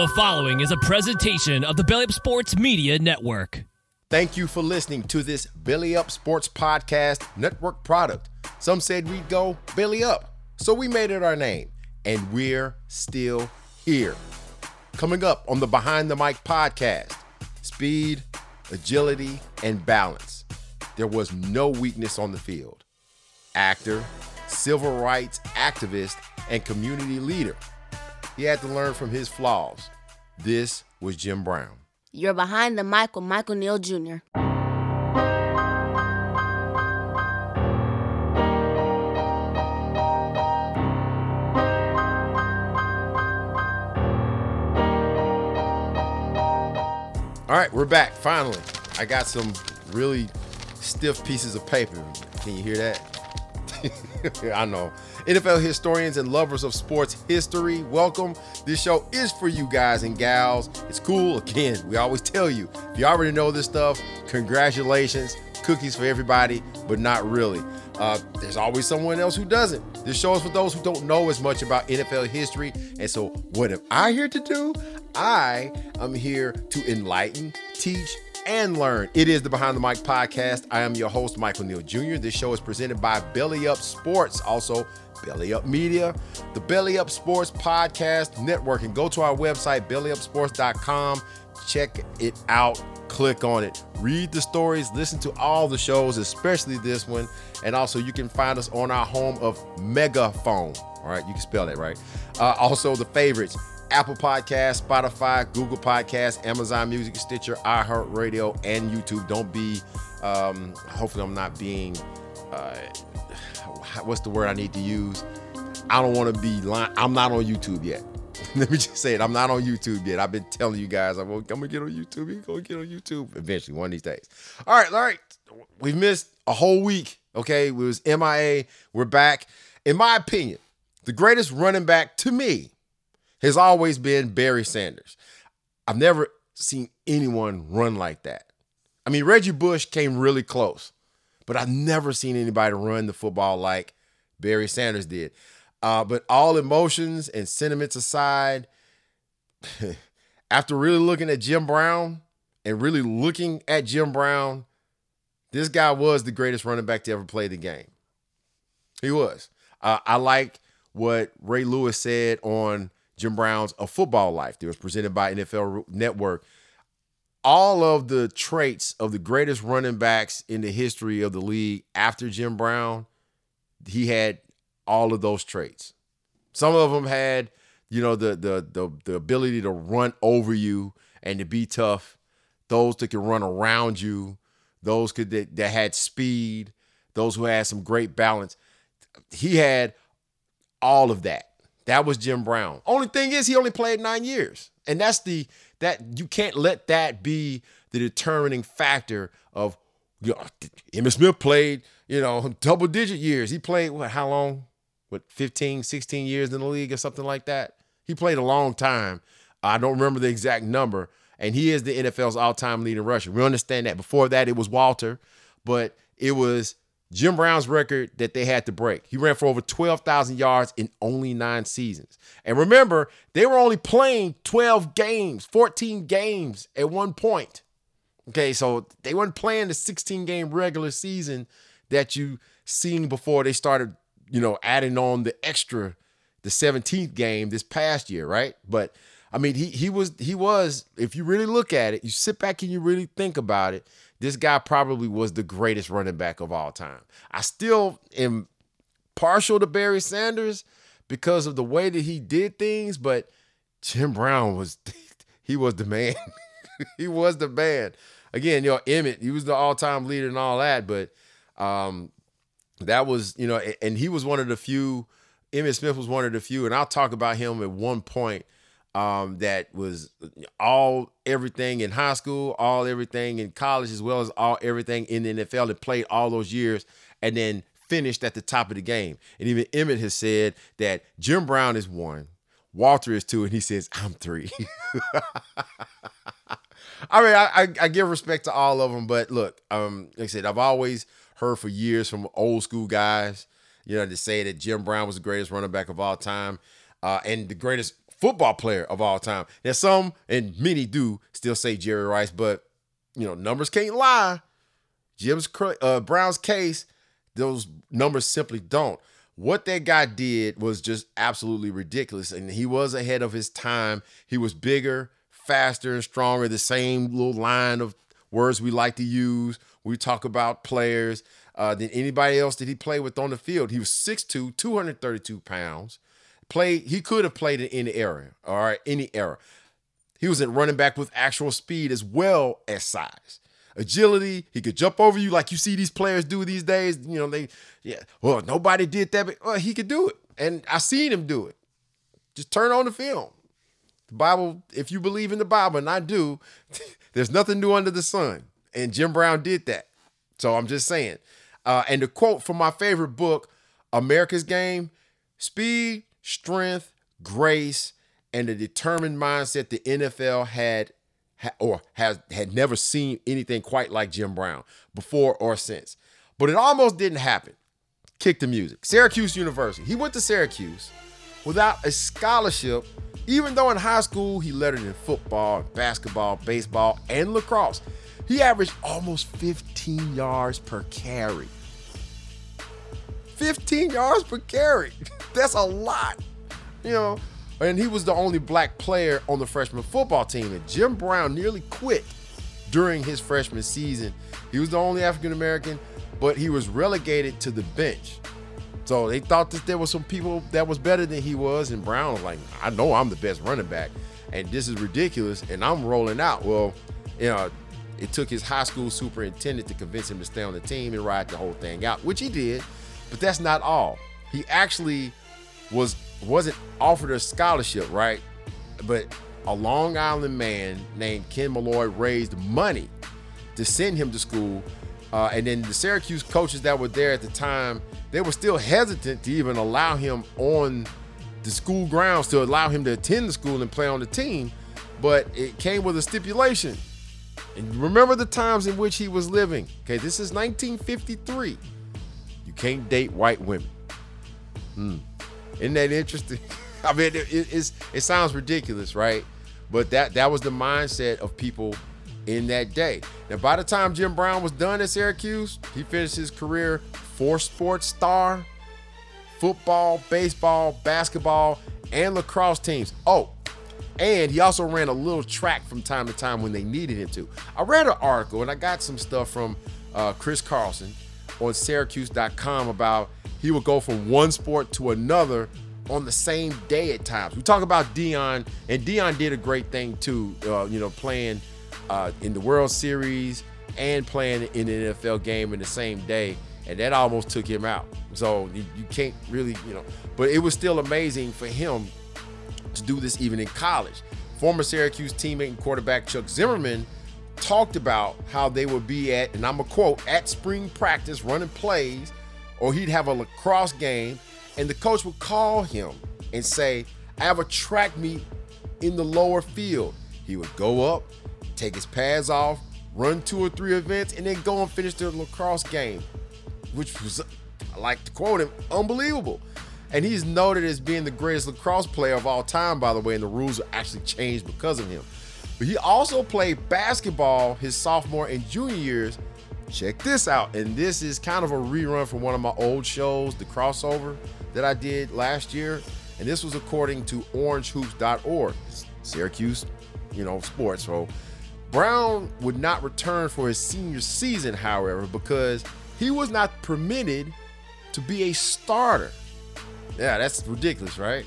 The following is a presentation of the Belly Up Sports Media Network. Thank you for listening to this Belly Up Sports Podcast Network product. Some said we'd go belly up, so we made it our name, and we're still here. Coming up on the Behind the Mic podcast speed, agility, and balance. There was no weakness on the field. Actor, civil rights activist, and community leader. He had to learn from his flaws. This was Jim Brown. You're behind the mic with Michael Neal Jr. All right, we're back finally. I got some really stiff pieces of paper. Can you hear that? I know. NFL historians and lovers of sports history, welcome. This show is for you guys and gals. It's cool. Again, we always tell you if you already know this stuff, congratulations. Cookies for everybody, but not really. Uh, there's always someone else who doesn't. This show is for those who don't know as much about NFL history. And so, what am I here to do? I am here to enlighten, teach, and learn. It is the Behind the Mic podcast. I am your host, Michael Neal Jr. This show is presented by Belly Up Sports, also Belly Up Media, the Belly Up Sports Podcast Network. And go to our website, bellyupsports.com. Check it out. Click on it. Read the stories. Listen to all the shows, especially this one. And also, you can find us on our home of Megaphone. All right, you can spell that right. Uh, also, the favorites Apple Podcast, Spotify, Google Podcast, Amazon Music, Stitcher, iHeartRadio, and YouTube. Don't be, um, hopefully, I'm not being, uh, what's the word I need to use? I don't want to be lying. I'm not on YouTube yet. Let me just say it. I'm not on YouTube yet. I've been telling you guys I'm, gonna get on YouTube. You're gonna get on YouTube eventually, one of these days. All right, all right. We've missed a whole week. Okay, it was MIA. We're back. In my opinion, the greatest running back to me has always been Barry Sanders. I've never seen anyone run like that. I mean, Reggie Bush came really close, but I've never seen anybody run the football like Barry Sanders did. Uh, but all emotions and sentiments aside, after really looking at Jim Brown and really looking at Jim Brown, this guy was the greatest running back to ever play the game. He was. Uh, I like what Ray Lewis said on Jim Brown's A Football Life that was presented by NFL Network. All of the traits of the greatest running backs in the history of the league after Jim Brown, he had all of those traits. Some of them had, you know, the the the, the ability to run over you and to be tough. Those that could run around you, those could that, that had speed, those who had some great balance. He had all of that. That was Jim Brown. Only thing is he only played 9 years. And that's the that you can't let that be the determining factor of you know, Emmitt Smith played, you know, double digit years. He played what how long? What 15, 16 years in the league or something like that. He played a long time. I don't remember the exact number, and he is the NFL's all-time leading rusher. We understand that. Before that, it was Walter, but it was Jim Brown's record that they had to break. He ran for over 12,000 yards in only nine seasons. And remember, they were only playing 12 games, 14 games at one point. Okay, so they weren't playing the 16 game regular season that you seen before they started, you know, adding on the extra, the 17th game this past year, right? But I mean, he he was he was, if you really look at it, you sit back and you really think about it, this guy probably was the greatest running back of all time. I still am partial to Barry Sanders because of the way that he did things, but Jim Brown was he was the man. he was the man. Again, you know, Emmitt, he was the all-time leader and all that, but um that was, you know, and he was one of the few Emmitt Smith was one of the few, and I'll talk about him at one point um, that was all everything in high school, all everything in college, as well as all everything in the NFL that played all those years and then finished at the top of the game. And even Emmitt has said that Jim Brown is one, Walter is two, and he says, I'm three. I mean, I, I, I, give respect to all of them, but look, um, like I said, I've always heard for years from old school guys, you know, to say that Jim Brown was the greatest running back of all time uh, and the greatest football player of all time. Now, some and many do still say Jerry Rice, but you know, numbers can't lie. Jim's uh, Brown's case, those numbers simply don't. What that guy did was just absolutely ridiculous, and he was ahead of his time. He was bigger, faster, and stronger. The same little line of words we like to use. We talk about players uh, than anybody else that he played with on the field. He was 6'2", 232 pounds. Played, he could have played in any era, all right, any era. He was a running back with actual speed as well as size. Agility, he could jump over you like you see these players do these days. You know, they, yeah, well, nobody did that, but well, he could do it. And I seen him do it. Just turn on the film. The Bible, if you believe in the Bible, and I do, there's nothing new under the sun. And Jim Brown did that. So I'm just saying. Uh, and the quote from my favorite book, America's Game speed, strength, grace, and a determined mindset the NFL had or has had never seen anything quite like Jim Brown before or since. But it almost didn't happen. Kick the music. Syracuse University. He went to Syracuse without a scholarship, even though in high school he lettered in football, basketball, baseball, and lacrosse. He averaged almost 15 yards per carry. 15 yards per carry. That's a lot. You know, and he was the only black player on the freshman football team. And Jim Brown nearly quit during his freshman season. He was the only African American, but he was relegated to the bench. So they thought that there was some people that was better than he was, and Brown was like, I know I'm the best running back, and this is ridiculous, and I'm rolling out. Well, you know, it took his high school superintendent to convince him to stay on the team and ride the whole thing out, which he did. But that's not all. He actually was wasn't offered a scholarship, right? But a Long Island man named Ken Molloy raised money to send him to school. Uh, and then the Syracuse coaches that were there at the time, they were still hesitant to even allow him on the school grounds to allow him to attend the school and play on the team. But it came with a stipulation. And remember the times in which he was living. Okay, this is 1953. You can't date white women. Hmm. Isn't that interesting? I mean, it, it's it sounds ridiculous, right? But that that was the mindset of people in that day. Now, by the time Jim Brown was done at Syracuse, he finished his career four sports star, football, baseball, basketball, and lacrosse teams. Oh, and he also ran a little track from time to time when they needed him to. I read an article and I got some stuff from uh, Chris Carlson on Syracuse.com about he would go from one sport to another on the same day at times. We talk about Deion, and Deion did a great thing too. Uh, you know, playing uh, in the World Series and playing in an NFL game in the same day, and that almost took him out. So you, you can't really, you know, but it was still amazing for him to do this even in college. Former Syracuse teammate and quarterback Chuck Zimmerman talked about how they would be at, and I'm a quote, at spring practice running plays or he'd have a lacrosse game, and the coach would call him and say, I have a track meet in the lower field. He would go up, take his pads off, run two or three events, and then go and finish the lacrosse game, which was, I like to quote him, unbelievable. And he's noted as being the greatest lacrosse player of all time, by the way, and the rules were actually changed because of him. But he also played basketball his sophomore and junior years check this out. And this is kind of a rerun from one of my old shows, the crossover that I did last year. And this was according to orangehoops.org, Syracuse, you know, sports. So Brown would not return for his senior season, however, because he was not permitted to be a starter. Yeah, that's ridiculous, right?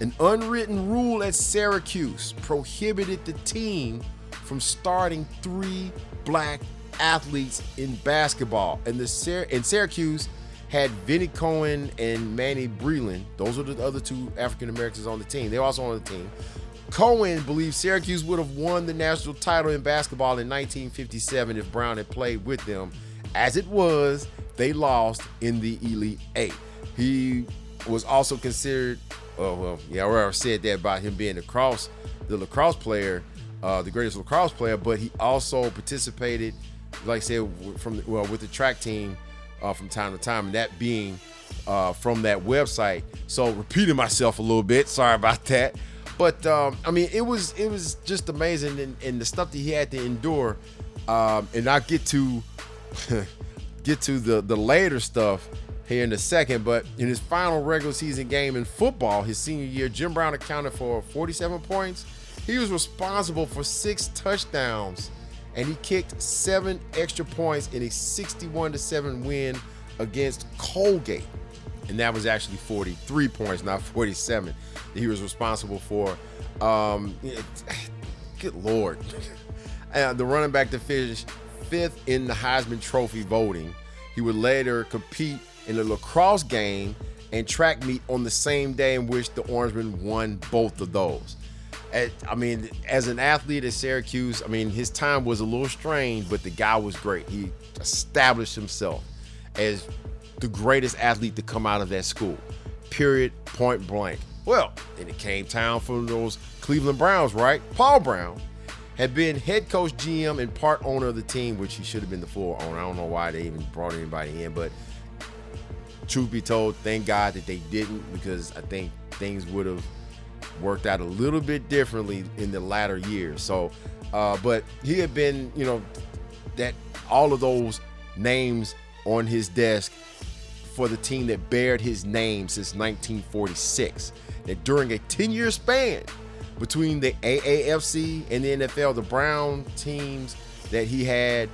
An unwritten rule at Syracuse prohibited the team from starting three black athletes in basketball. And the in Syracuse had Vinnie Cohen and Manny Breland. Those are the other two African Americans on the team. They're also on the team. Cohen believes Syracuse would have won the national title in basketball in 1957 if Brown had played with them. As it was, they lost in the Elite Eight. He was also considered, oh well, yeah, I said that about him being the cross, the lacrosse player, uh, the greatest lacrosse player, but he also participated like I said, from well with the track team uh, from time to time, and that being uh, from that website. So repeating myself a little bit, sorry about that. But um, I mean, it was it was just amazing, and, and the stuff that he had to endure. Um, and I'll get to get to the the later stuff here in a second. But in his final regular season game in football, his senior year, Jim Brown accounted for 47 points. He was responsible for six touchdowns, and he kicked seven extra points in a 61 to seven win against Colgate. And that was actually 43 points, not 47. That he was responsible for. Um, good lord. Uh, the running back to finish fifth in the Heisman Trophy voting. He would later compete in the lacrosse game and track meet on the same day in which the Orangemen won both of those. At, I mean, as an athlete at Syracuse, I mean, his time was a little strange, but the guy was great. He established himself as the greatest athlete to come out of that school. Period, point blank. Well, then it came time for those Cleveland Browns, right? Paul Brown had been head coach, GM, and part owner of the team, which he should have been the full owner. I don't know why they even brought anybody in, but truth be told, thank God that they didn't because I think things would have worked out a little bit differently in the latter years. So, uh, but he had been, you know, that all of those names on his desk for the team that bared his name since 1946. That during a 10 year span, between the AAFC and the NFL, the Brown teams that he had,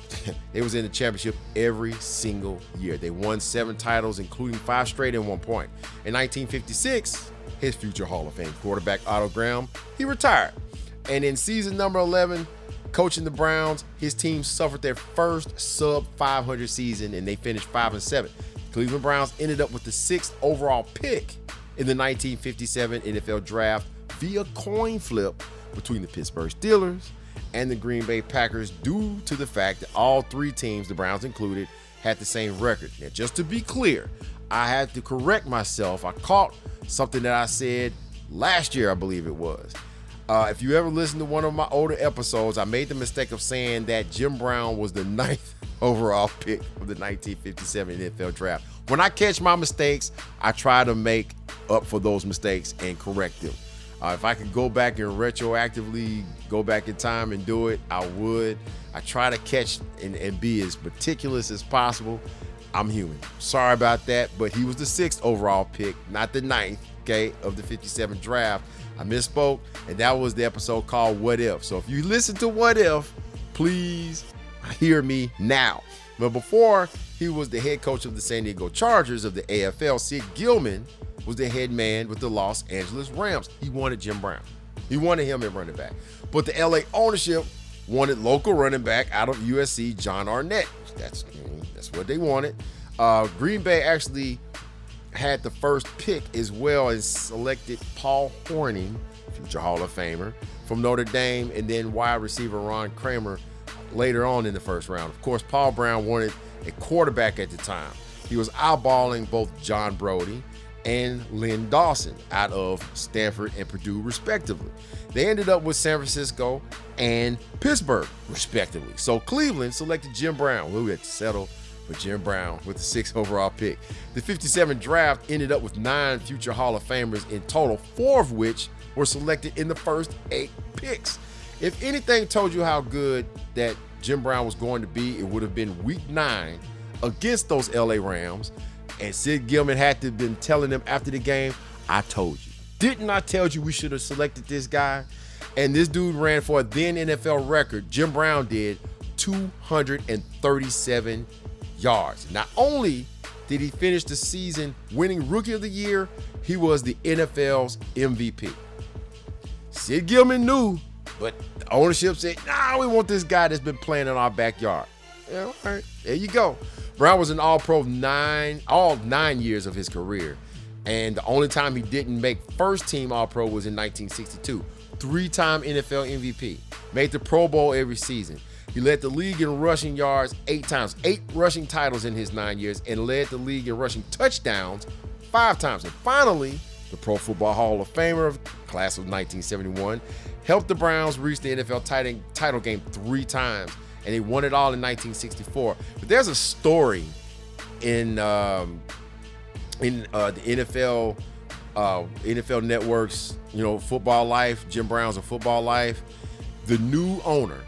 they was in the championship every single year. They won seven titles, including five straight in one point. In 1956, his future Hall of Fame quarterback Otto Graham, he retired. And in season number 11, coaching the Browns, his team suffered their first sub 500 season and they finished 5 and 7. Cleveland Browns ended up with the sixth overall pick in the 1957 NFL draft via coin flip between the Pittsburgh Steelers and the Green Bay Packers due to the fact that all three teams, the Browns included, had the same record. Now, just to be clear, I had to correct myself. I caught something that I said last year, I believe it was. Uh, if you ever listen to one of my older episodes, I made the mistake of saying that Jim Brown was the ninth overall pick of the 1957 NFL draft. When I catch my mistakes, I try to make up for those mistakes and correct them. Uh, if I could go back and retroactively go back in time and do it, I would. I try to catch and, and be as meticulous as possible. I'm human. Sorry about that, but he was the sixth overall pick, not the ninth, okay, of the 57 draft. I misspoke, and that was the episode called What If. So if you listen to What If, please hear me now. But before he was the head coach of the San Diego Chargers of the AFL, Sid Gilman was the head man with the Los Angeles Rams. He wanted Jim Brown. He wanted him at running back. But the LA ownership wanted local running back out of USC, Jon Arnett. That's that's what they wanted. Uh, Green Bay actually had the first pick as well and selected Paul Hornung, future Hall of Famer, from Notre Dame, and then wide receiver Ron Kramer later on in the first round. Of course, Paul Brown wanted a quarterback at the time. He was eyeballing both John Brodie and Len Dawson out of Stanford and Purdue, respectively. They ended up with San Francisco and Pittsburgh, respectively. So Cleveland selected Jim Brown, who had to settle for Jim Brown with the sixth overall pick. The 57 draft ended up with nine future Hall of Famers in total, four of which were selected in the first eight picks. If anything told you how good that Jim Brown was going to be, it would have been week nine against those LA Rams and Sid Gilman had to have been telling them after the game, I told you. Didn't I tell you we should have selected this guy? And this dude ran for a then NFL record, Jim Brown did, 237 yards. Not only did he finish the season winning Rookie of the Year, he was the NFL's MVP. Sid Gilman knew, but the ownership said, nah, we want this guy that's been playing in our backyard. Yeah, all right, there you go. Brown was an All Pro nine, all nine years of his career, and the only time he didn't make first team All Pro was in 1962. Three-time NFL MVP, made the Pro Bowl every season. He led the league in rushing yards eight times, eight rushing titles in his nine years, and led the league in rushing touchdowns five times. And finally, the Pro Football Hall of Famer of class of 1971, helped the Browns reach the NFL title game three times and they won it all in 1964. But there's a story in um, in uh, the NFL uh, NFL Network's, you know, Football Life, Jim Brown's a Football Life. The new owner,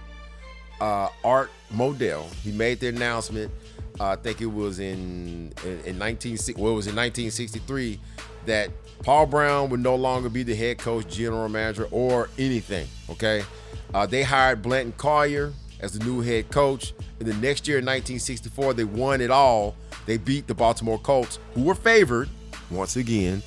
uh, Art Modell, he made the announcement. Uh, I think it was in in, in 19 well, it was in 1963 that Paul Brown would no longer be the head coach, general manager, or anything. Okay, uh, they hired Blanton Collier as the new head coach. In the next year, in 1964, they won it all. They beat the Baltimore Colts, who were favored once again,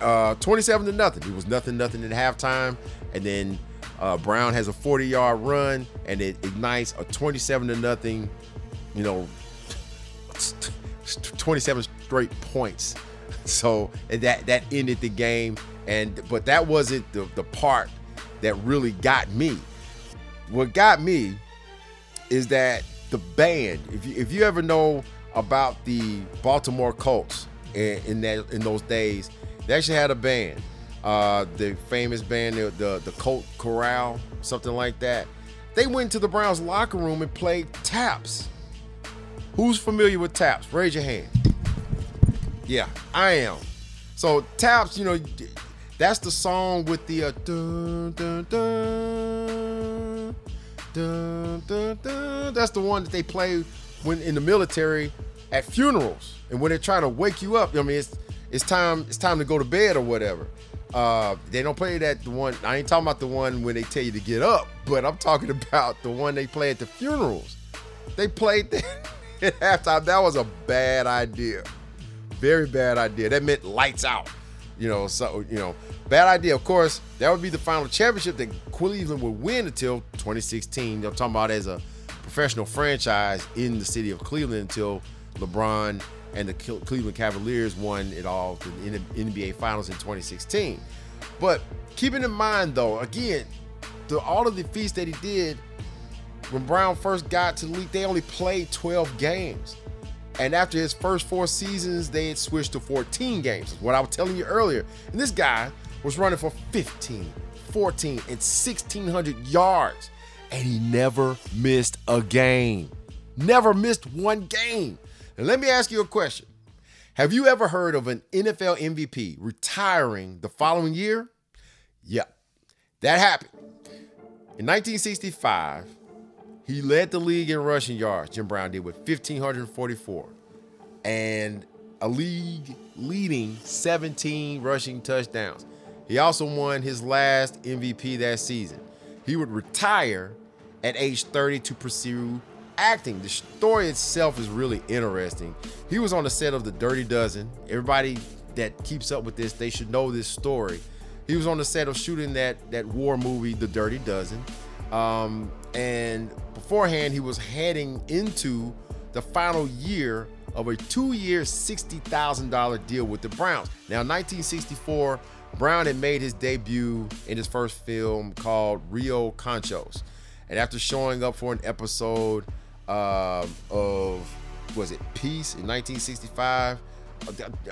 uh, 27 to nothing. It was nothing, nothing at halftime, and then uh, Brown has a 40 yard run, and it ignites a 27 to nothing. You know, 27 straight points. So that that ended the game, and but that wasn't the the part that really got me. What got me is that the band. If you if you ever know about the Baltimore Colts in, in that in those days, they actually had a band. Uh, the famous band, the, the the Colt Corral, something like that. They went to the Browns locker room and played taps. Who's familiar with taps? Raise your hand. Yeah, I am. So taps, you know, that's the song with the uh, dun, dun, dun, dun, dun, dun. That's the one that they play when in the military at funerals and when they're trying to wake you up. I mean, it's it's time it's time to go to bed or whatever. Uh, they don't play that the one. I ain't talking about the one when they tell you to get up, but I'm talking about the one they play at the funerals. They played that at halftime. That was a bad idea, very bad idea. That meant lights out. You know, so you know, bad idea. Of course, that would be the final championship that Cleveland would win until 2016. I'm talking about as a professional franchise in the city of Cleveland until LeBron and the Cleveland Cavaliers won it all in the NBA Finals in 2016. But keeping in mind, though, again, the, all of the feats that he did when Brown first got to the league, they only played 12 games. And after his first four seasons, they had switched to 14 games. What I was telling you earlier. And this guy was running for 15, 14, and 1,600 yards. And he never missed a game. Never missed one game. And let me ask you a question. Have you ever heard of an NFL MVP retiring the following year? Yep, that happened. In 1965, he led the league in rushing yards, Jim Brown did with 1,544, and a league leading 17 rushing touchdowns. He also won his last MVP that season. He would retire at age 30 to pursue acting. The story itself is really interesting. He was on the set of The Dirty Dozen. Everybody that keeps up with this, they should know this story. He was on the set of shooting that that war movie, The Dirty Dozen. Um, and beforehand, he was heading into the final year of a two-year, $60,000 deal with the Browns. Now, 1964, Brown had made his debut in his first film called Rio Conchos. And after showing up for an episode uh, of was it Peace in 1965.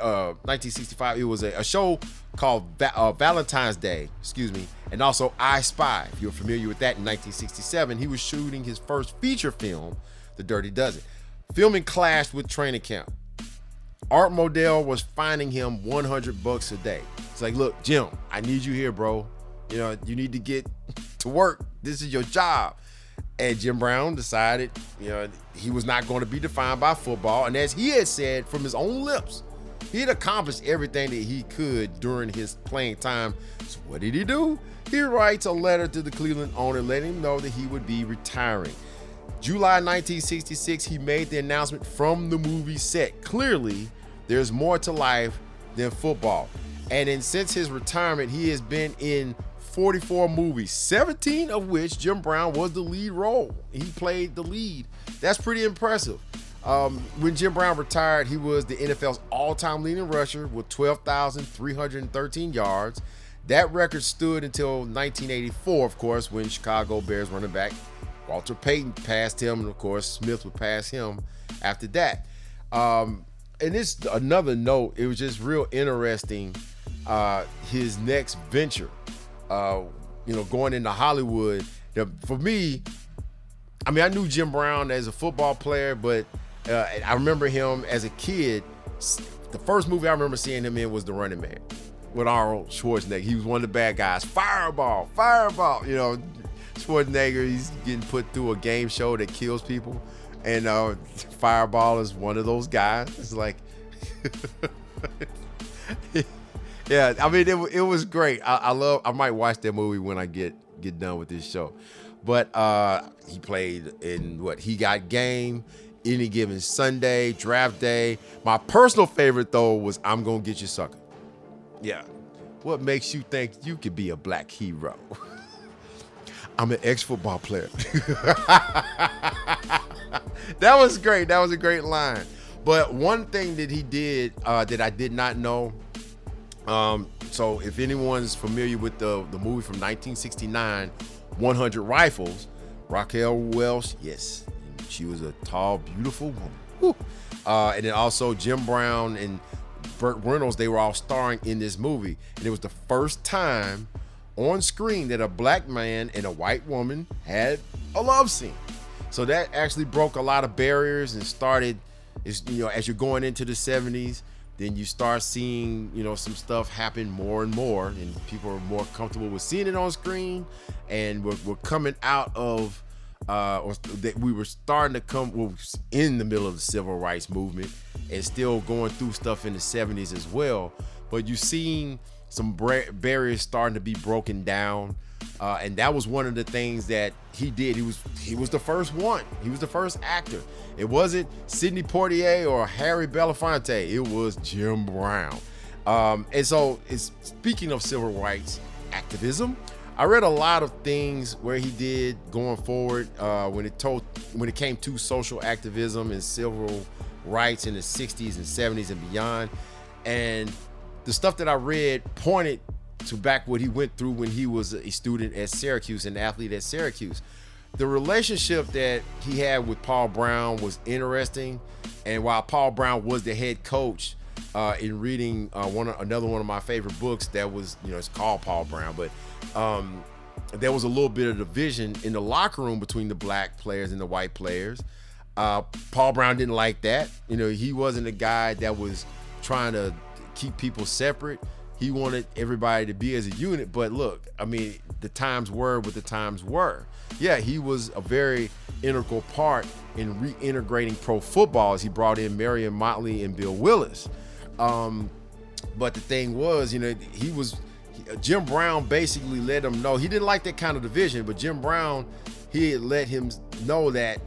Uh, 1965. It was a, a show called Va- uh, Valentine's Day. Excuse me, and also I Spy. If you're familiar with that, in 1967, he was shooting his first feature film, The Dirty Dozen. Filming clashed with training camp. Art Modell was finding him 100 bucks a day. It's like, look, Jim, I need you here, bro. You know, you need to get to work. This is your job. And Jim Brown decided, you know, he was not going to be defined by football. And as he had said from his own lips, he had accomplished everything that he could during his playing time. So what did he do? He writes a letter to the Cleveland owner letting him know that he would be retiring. July 1966, he made the announcement from the movie set. Clearly, there's more to life than football. And then since his retirement, he has been in 44 movies, 17 of which Jim Brown was the lead role. He played the lead. That's pretty impressive. Um, when Jim Brown retired, he was the NFL's all time leading rusher with 12,313 yards. That record stood until 1984, of course, when Chicago Bears running back Walter Payton passed him, and of course, Smith would pass him after that. Um, and this another note, it was just real interesting. Uh, his next venture uh, you know, going into Hollywood. The, for me, I mean, I knew Jim Brown as a football player, but uh, I remember him as a kid. The first movie I remember seeing him in was The Running Man. with Arnold Schwarzenegger. He was one of the bad guys. Fireball, fireball. You know, Schwarzenegger, he's getting put through a game show that kills people. And uh, Fireball is one of those guys. It's like, yeah, I mean, it, it was great. I, I love. I might watch that movie when I get get done with this show. But uh, he played in what he got game any given Sunday, draft day. My personal favorite though was I'm gonna get you sucker. Yeah. What makes you think you could be a black hero? I'm an ex-football player. that was great. That was a great line. But one thing that he did uh, that I did not know. Um, so if anyone's familiar with the the movie from 1969, 100 Rifles, Raquel Welch, yes, she was a tall, beautiful woman. Uh, and then also Jim Brown and Burt Reynolds, they were all starring in this movie. And it was the first time on screen that a black man and a white woman had a love scene. So that actually broke a lot of barriers and started, you know, as you're going into the 70s, then you start seeing, you know, some stuff happen more and more, and people are more comfortable with seeing it on screen, and we're, we're coming out of uh, or that we were starting to come in the middle of the civil rights movement and still going through stuff in the 70s as well. But you seen some barriers starting to be broken down. Uh, and that was one of the things that he did. He was he was the first one. He was the first actor. It wasn't Sidney Poitier or Harry Belafonte. It was Jim Brown. Um, and so, it's speaking of civil rights activism, I read a lot of things where he did going forward uh, when it told when it came to social activism and civil rights in the 60s and 70s and beyond. And the stuff that I read pointed to back what he went through when he was a student at Syracuse, an athlete at Syracuse. The relationship that he had with Paul Brown was interesting. And while Paul Brown was the head coach, uh, in reading uh, one another one of my favorite books that was you know it's called Paul Brown, but um, there was a little bit of division in the locker room between the black players and the white players. Uh, Paul Brown didn't like that. You know, he wasn't a guy that was trying to keep people separate. He wanted everybody to be as a unit. But look, I mean, the times were what the times were. Yeah, he was a very integral part in reintegrating pro football as he brought in Marion Motley and Bill Willis. Um, but the thing was, you know, he was Jim Brown basically let him know he didn't like that kind of division, but Jim Brown he let him know that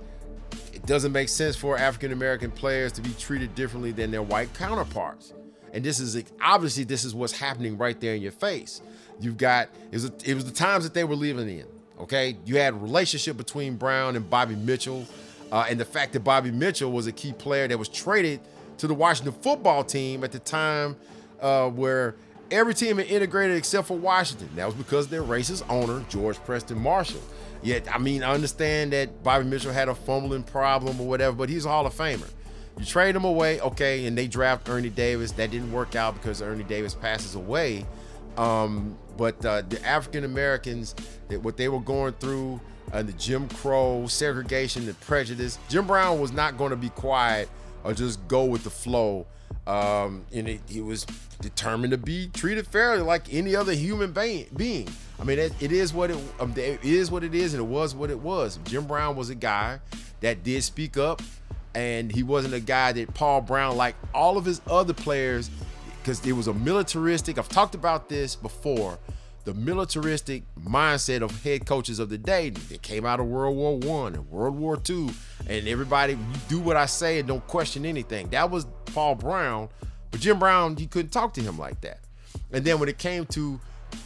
it doesn't make sense for African American players to be treated differently than their white counterparts. And this is obviously this is what's happening right there in your face. You've got it was, it was the times that they were living in. Okay, you had a relationship between Brown and Bobby Mitchell, uh, and the fact that Bobby Mitchell was a key player that was traded to the Washington football team at the time uh, where every team had integrated except for Washington. That was because their racist owner, George Preston Marshall. Yet, I mean, I understand that Bobby Mitchell had a fumbling problem or whatever, but he's a Hall of Famer. You trade him away, okay, and they draft Ernie Davis. That didn't work out because Ernie Davis passes away. Um, but uh, the African Americans, what they were going through, and uh, the Jim Crow segregation, the prejudice, Jim Brown was not going to be quiet or just go with the flow. Um, and it, he was determined to be treated fairly like any other human being. I mean, it, it is what it, um, it is what it is, and it was what it was. Jim Brown was a guy that did speak up, and he wasn't a guy that Paul Brown, like all of his other players, because it was a militaristic. I've talked about this before the militaristic mindset of head coaches of the day that came out of World War One and World War Two, and everybody do what I say and don't question anything. That was Paul Brown, but Jim Brown, you couldn't talk to him like that. And then when it came to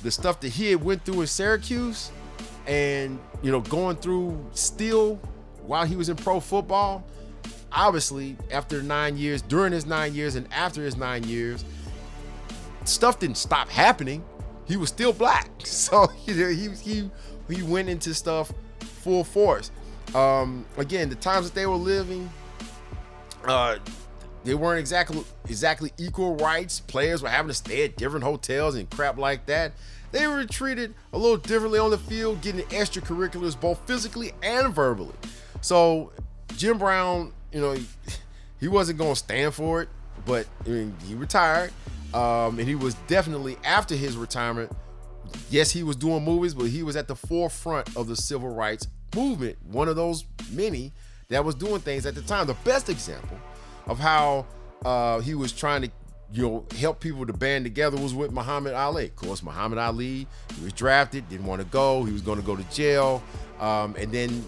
the stuff that he had went through in Syracuse, and you know going through still while he was in pro football, obviously after nine years, during his nine years, and after his nine years, stuff didn't stop happening he was still black. So he he he went into stuff full force. Um, again, the times that they were living, uh, they weren't exactly exactly equal rights. Players were having to stay at different hotels and crap like that. They were treated a little differently on the field, getting extracurriculars both physically and verbally. So Jim Brown, you know, he, he wasn't going to stand for it, but I mean, he retired. Um, and he was definitely after his retirement. Yes, he was doing movies, but he was at the forefront of the civil rights movement. One of those many that was doing things at the time. The best example of how uh, he was trying to you know help people to band together was with Muhammad Ali. Of course, Muhammad Ali he was drafted, didn't want to go. He was going to go to jail, um, and then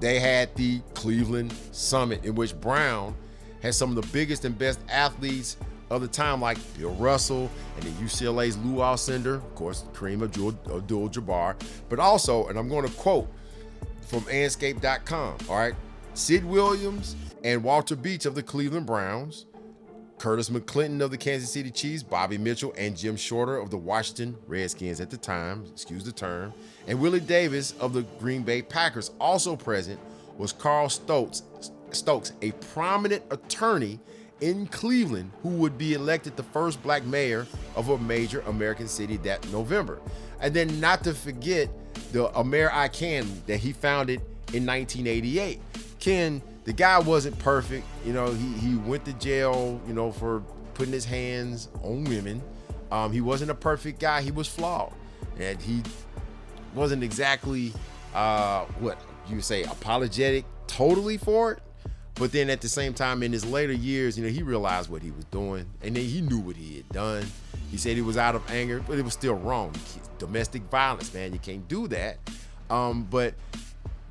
they had the Cleveland Summit in which Brown had some of the biggest and best athletes of the time, like Bill Russell and the UCLA's Lou Alcindor, of course, Kareem Abdul-Jabbar, but also, and I'm going to quote from Andscape.com. All right, Sid Williams and Walter Beach of the Cleveland Browns, Curtis McClinton of the Kansas City Chiefs, Bobby Mitchell, and Jim Shorter of the Washington Redskins at the time, excuse the term, and Willie Davis of the Green Bay Packers. Also present was Carl Stokes, Stokes, a prominent attorney in Cleveland who would be elected the first black mayor of a major American city that November. And then not to forget the Amer I Can that he founded in 1988. Ken, the guy wasn't perfect. You know, he, he went to jail, you know, for putting his hands on women. Um, he wasn't a perfect guy. He was flawed. And he wasn't exactly, uh, what you say, apologetic totally for it. But then at the same time, in his later years, you know, he realized what he was doing, and then he knew what he had done. He said he was out of anger, but it was still wrong. Domestic violence, man, you can't do that. Um, but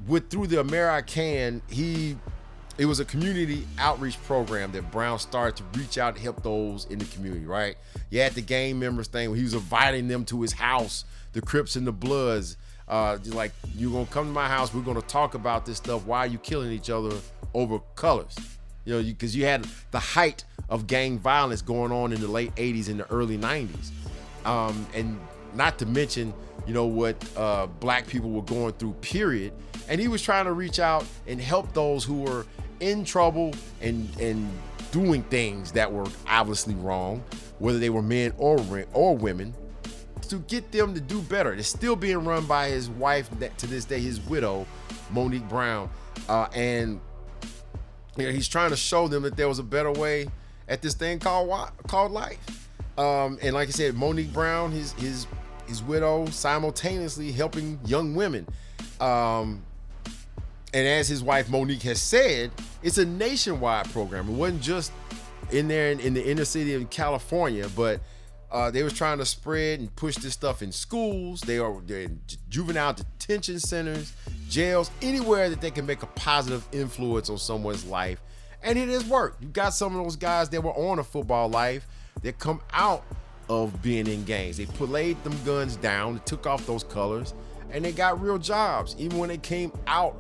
with through the Amer-I-Can, he it was a community outreach program that Brown started to reach out and help those in the community, right? You had the gang members thing where he was inviting them to his house, the Crips and the Bloods. Uh, like, you're gonna come to my house, we're gonna talk about this stuff. Why are you killing each other over colors? You know, because you, you, had the height of gang violence going on in the late 80s and the early 90s. Um, and not to mention, you know, what uh, black people were going through, period. And he was trying to reach out and help those who were in trouble and and doing things that were obviously wrong, whether they were men or or women, to get them to do better. It's still being run by his wife that to this day, his widow, Monique Brown, uh, and you know, he's trying to show them that there was a better way at this thing called called life. Um, and like I said, Monique Brown, his his his widow, simultaneously helping young women. Um, and as his wife Monique has said, it's a nationwide program. It wasn't just in there in, in the inner city of California, but uh, they was trying to spread and push this stuff in schools. They are in juvenile detention centers, jails, anywhere that they can make a positive influence on someone's life. And it has worked. You got some of those guys that were on a football life that come out of being in gangs. They laid them guns down, took off those colors, and they got real jobs. Even when they came out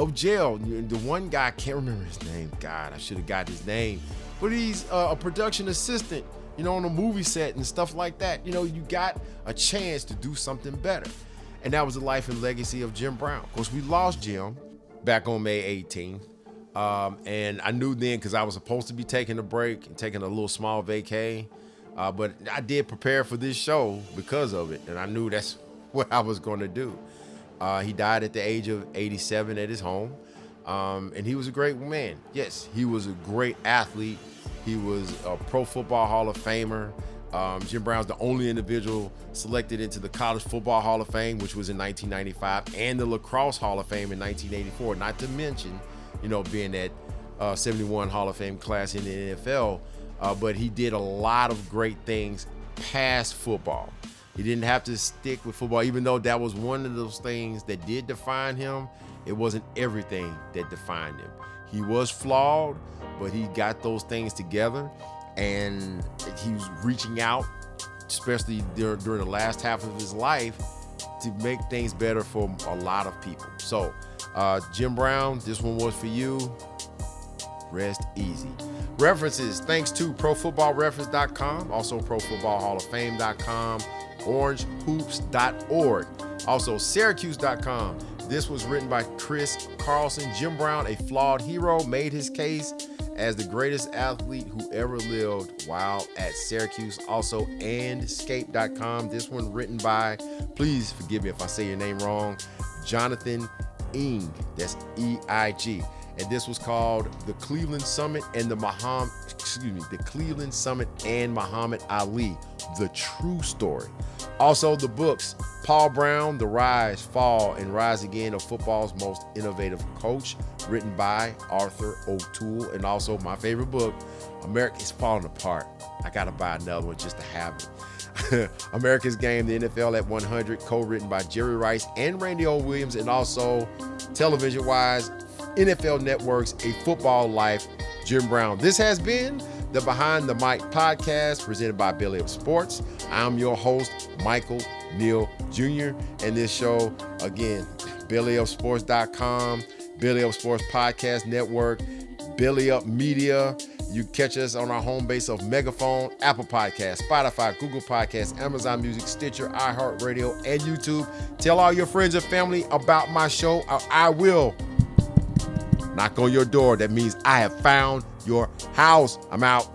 of jail. The one guy, I can't remember his name. God, I should have got his name. But he's uh, a production assistant, you know, on a movie set and stuff like that. You know, you got a chance to do something better. And that was the life and legacy of Jim Brown. Of course, we lost Jim back on May 18th. Um, and I knew then because I was supposed to be taking a break and taking a little small vacay. Uh, but I did prepare for this show because of it. And I knew that's what I was going to do. Uh, he died at the age of 87 at his home. Um, and he was a great man. Yes, he was a great athlete. He was a Pro Football Hall of Famer. Um, Jim Brown's the only individual selected into the College Football Hall of Fame, which was in 1995, and the Lacrosse Hall of Fame in 1984. Not to mention, you know, being that uh, 71 Hall of Fame class in the NFL. Uh, but he did a lot of great things past football. He didn't have to stick with football, even though that was one of those things that did define him. It wasn't everything that defined him. He was flawed, but he got those things together and he was reaching out, especially during, during the last half of his life, to make things better for a lot of people. So, uh, Jim Brown, this one was for you. Rest easy. References thanks to ProFootballReference.com, also ProFootballHallOfFame.com orangehoops.org. Also, Syracuse.com. This was written by Chris Carlson. Jim Brown, a flawed hero, made his case as the greatest athlete who ever lived while at Syracuse. Also, Andscape.com. This one written by, please forgive me if I say your name wrong, Jonathan Eig. That's E I G. and this was called the Cleveland Summit and the Muhammad, excuse me, the Cleveland Summit and Muhammad Ali, the true story. Also, the books Paul Brown, The Rise, Fall, and Rise Again of football's most innovative coach, written by Arthur O'Toole, and also my favorite book, America is Falling Apart. I gotta buy another one just to have it. America's Game, the NFL at 100, co-written by Jerry Rice and Randy O. Williams, and also television-wise, NFL Network's A Football Life, Jim Brown. This has been the Behind the Mic podcast presented by Belly Up Sports. I'm your host, Michael Neal Jr. And this show, again, bellyupsports.com, Belly Up Sports Podcast Network, Belly Up Media. You catch us on our home base of Megaphone, Apple Podcasts, Spotify, Google Podcasts, Amazon Music, Stitcher, iHeartRadio, and YouTube. Tell all your friends and family about my show. I will knock on your door. That means I have found your house. I'm out.